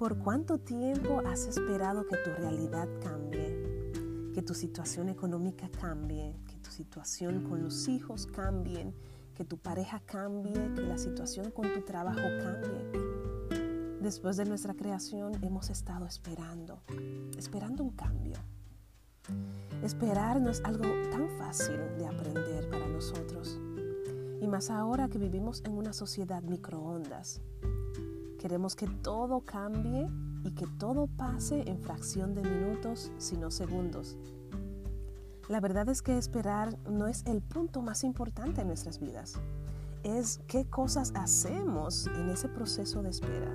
¿Por cuánto tiempo has esperado que tu realidad cambie? Que tu situación económica cambie, que tu situación con los hijos cambie, que tu pareja cambie, que la situación con tu trabajo cambie. Después de nuestra creación hemos estado esperando, esperando un cambio. Esperar no es algo tan fácil de aprender para nosotros. Y más ahora que vivimos en una sociedad microondas. Queremos que todo cambie y que todo pase en fracción de minutos, sino segundos. La verdad es que esperar no es el punto más importante en nuestras vidas. Es qué cosas hacemos en ese proceso de espera.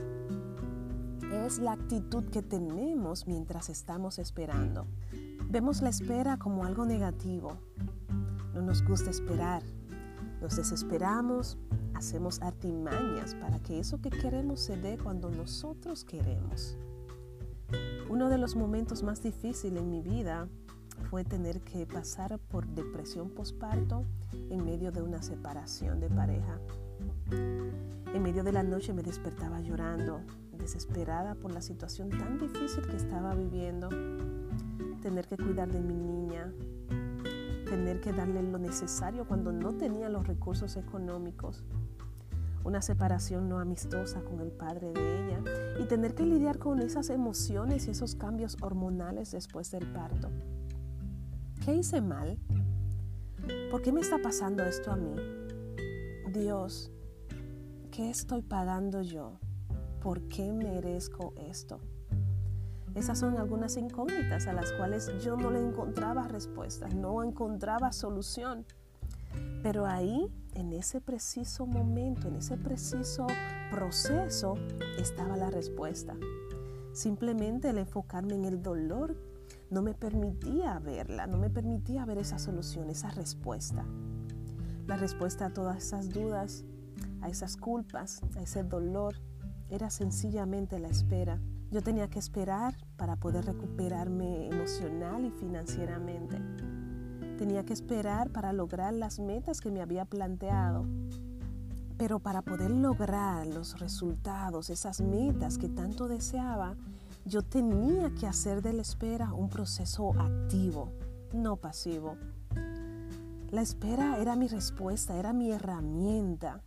Es la actitud que tenemos mientras estamos esperando. Vemos la espera como algo negativo. No nos gusta esperar. Nos desesperamos, hacemos artimañas para que eso que queremos se dé cuando nosotros queremos. Uno de los momentos más difíciles en mi vida fue tener que pasar por depresión postparto en medio de una separación de pareja. En medio de la noche me despertaba llorando, desesperada por la situación tan difícil que estaba viviendo tener que cuidar de mi niña, que darle lo necesario cuando no tenía los recursos económicos, una separación no amistosa con el padre de ella y tener que lidiar con esas emociones y esos cambios hormonales después del parto. ¿Qué hice mal? ¿Por qué me está pasando esto a mí? Dios, ¿qué estoy pagando yo? ¿Por qué merezco esto? Esas son algunas incógnitas a las cuales yo no le encontraba respuesta, no encontraba solución. Pero ahí, en ese preciso momento, en ese preciso proceso, estaba la respuesta. Simplemente el enfocarme en el dolor no me permitía verla, no me permitía ver esa solución, esa respuesta. La respuesta a todas esas dudas, a esas culpas, a ese dolor, era sencillamente la espera yo tenía que esperar para poder recuperarme emocional y financieramente. Tenía que esperar para lograr las metas que me había planteado. Pero para poder lograr los resultados, esas metas que tanto deseaba, yo tenía que hacer de la espera un proceso activo, no pasivo. La espera era mi respuesta, era mi herramienta.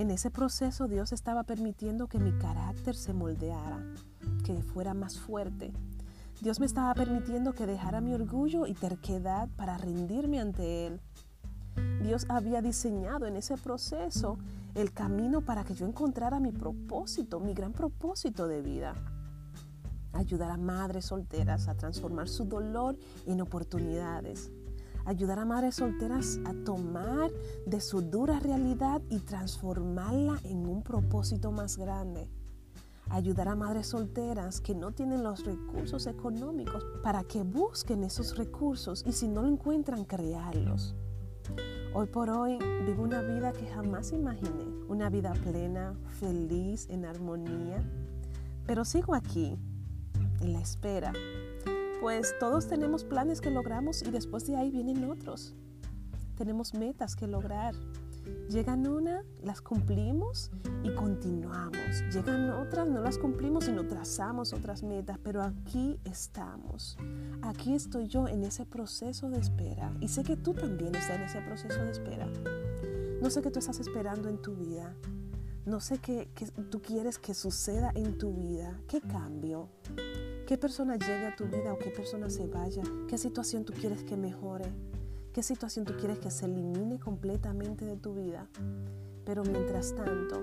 En ese proceso Dios estaba permitiendo que mi carácter se moldeara, que fuera más fuerte. Dios me estaba permitiendo que dejara mi orgullo y terquedad para rendirme ante Él. Dios había diseñado en ese proceso el camino para que yo encontrara mi propósito, mi gran propósito de vida. Ayudar a madres solteras a transformar su dolor en oportunidades ayudar a madres solteras a tomar de su dura realidad y transformarla en un propósito más grande. Ayudar a madres solteras que no tienen los recursos económicos para que busquen esos recursos y si no lo encuentran, crearlos. Hoy por hoy vivo una vida que jamás imaginé, una vida plena, feliz, en armonía, pero sigo aquí, en la espera pues todos tenemos planes que logramos y después de ahí vienen otros. Tenemos metas que lograr. Llegan una, las cumplimos y continuamos. Llegan otras, no las cumplimos y no trazamos otras metas, pero aquí estamos. Aquí estoy yo en ese proceso de espera y sé que tú también estás en ese proceso de espera. No sé qué tú estás esperando en tu vida. No sé qué, tú quieres que suceda en tu vida. ¿Qué cambio? ¿Qué persona llegue a tu vida o qué persona se vaya? ¿Qué situación tú quieres que mejore? ¿Qué situación tú quieres que se elimine completamente de tu vida? Pero mientras tanto,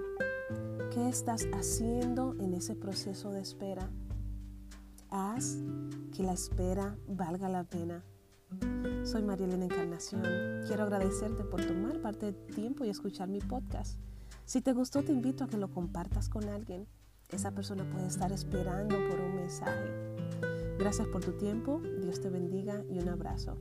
¿qué estás haciendo en ese proceso de espera? Haz que la espera valga la pena. Soy María Elena Encarnación. Quiero agradecerte por tomar parte de tiempo y escuchar mi podcast. Si te gustó, te invito a que lo compartas con alguien esa persona puede estar esperando por un Gracias por tu tiempo, Dios te bendiga y un abrazo.